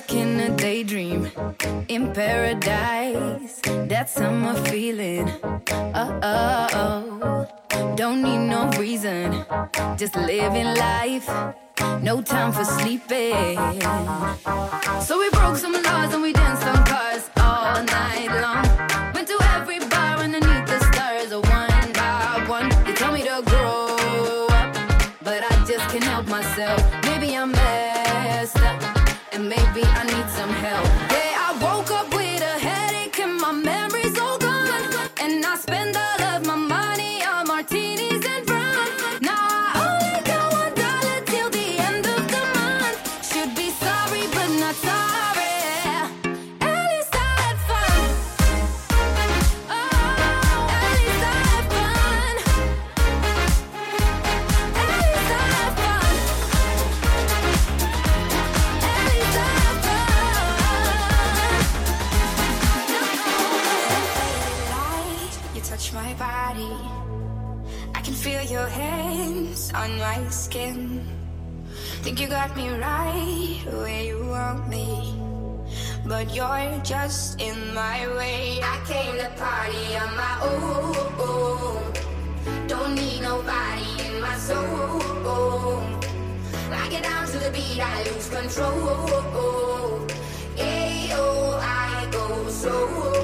Stuck in a daydream in paradise. That summer feeling. Oh, oh, oh. Don't need no reason. Just living life. No time for sleeping. So we broke some laws and we danced on cars all night long. Went to every bar underneath the stars, uh, one by one. They told me to grow up, but I just can't help myself. Maybe I'm messed up, and maybe I need some help. Yeah, I woke up with a headache and my memory's all gone, and I spend all of my money on martinis and rum. On my skin. Think you got me right where you want me. But you're just in my way. I came to party on my own. Don't need nobody in my soul. I get down to the beat, I lose control. Ayo, I go so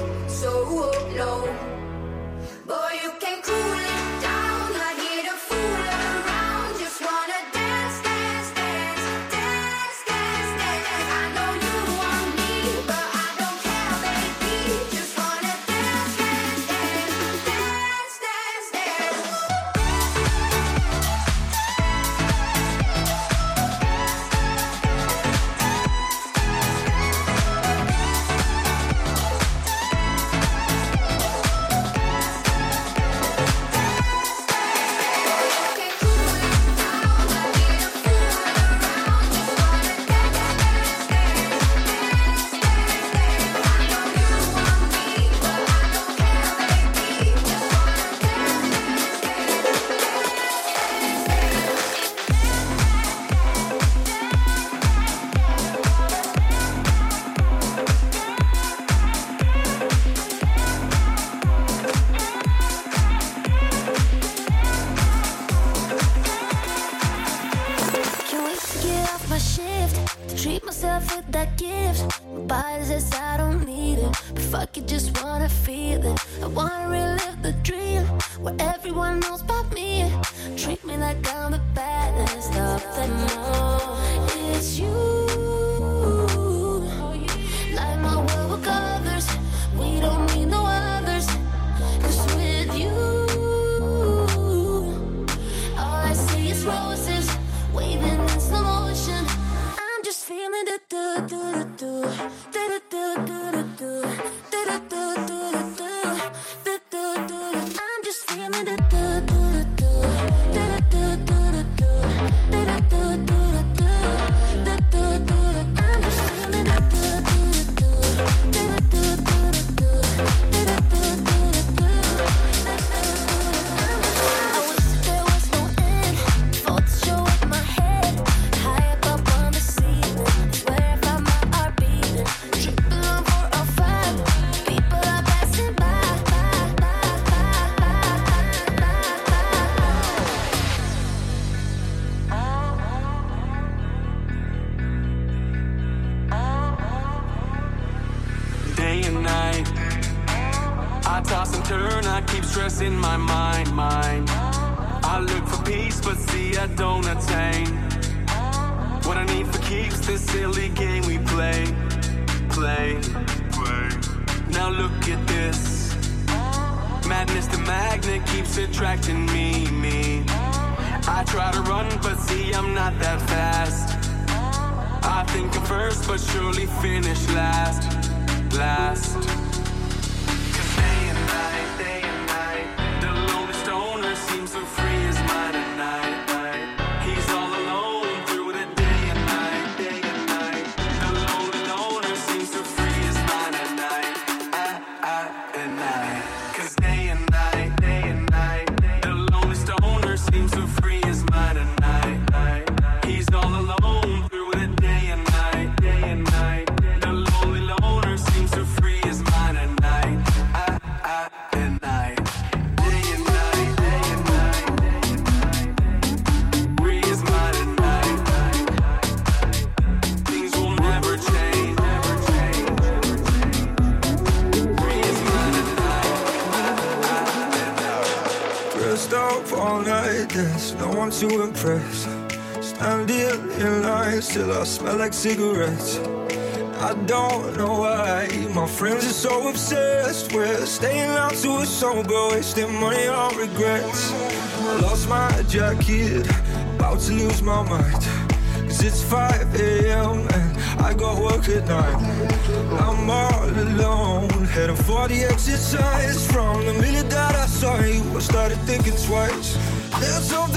my shift. To treat myself with that gift. My body says I don't need it. But fuck it, just wanna feel it. I wanna relive the dream where everyone knows about me. Treat me like I'm the baddest of them all. It's you. I don't attain. What I need for keeps this silly game we play, play, play. Now look at this. Madness, the magnet keeps attracting me, me. I try to run, but see I'm not that fast. I think I'm first, but surely finish last, last. There's no one to impress. Standing in line, still I smell like cigarettes. I don't know why my friends are so obsessed with staying out too sober, wasting money on regrets. I lost my jacket, about to lose my mind. Cause it's 5 a.m. and I got work at night. I'm all alone, heading for the signs. From Something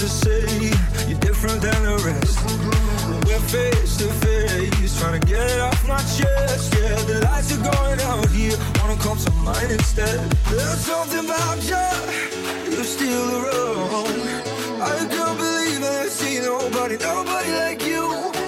to say you're different than the rest. We're face to face, trying to get it off my chest. Yeah, the lights are going out here. Wanna come to mine instead? There's something about you, you're still around. I can't believe I seen nobody, nobody like you.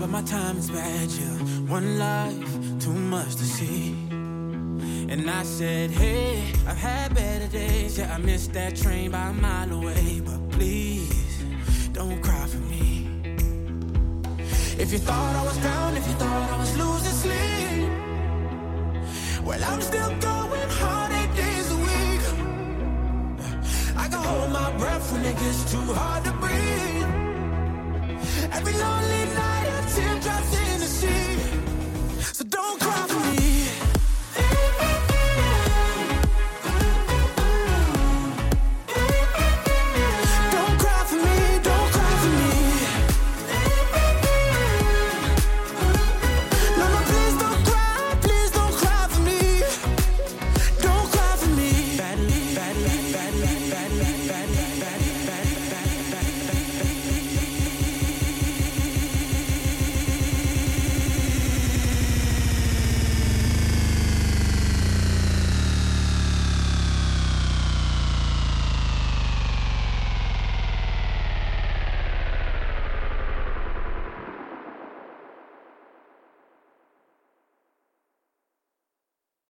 But my time is bad. Yeah, one life, too much to see. And I said, Hey, I've had better days. Yeah, I missed that train by a mile away. But please, don't cry for me. If you thought I was down, if you thought I was losing sleep, well, I'm still going hard eight days a week. I can hold my breath when it gets too hard to breathe. Every lonely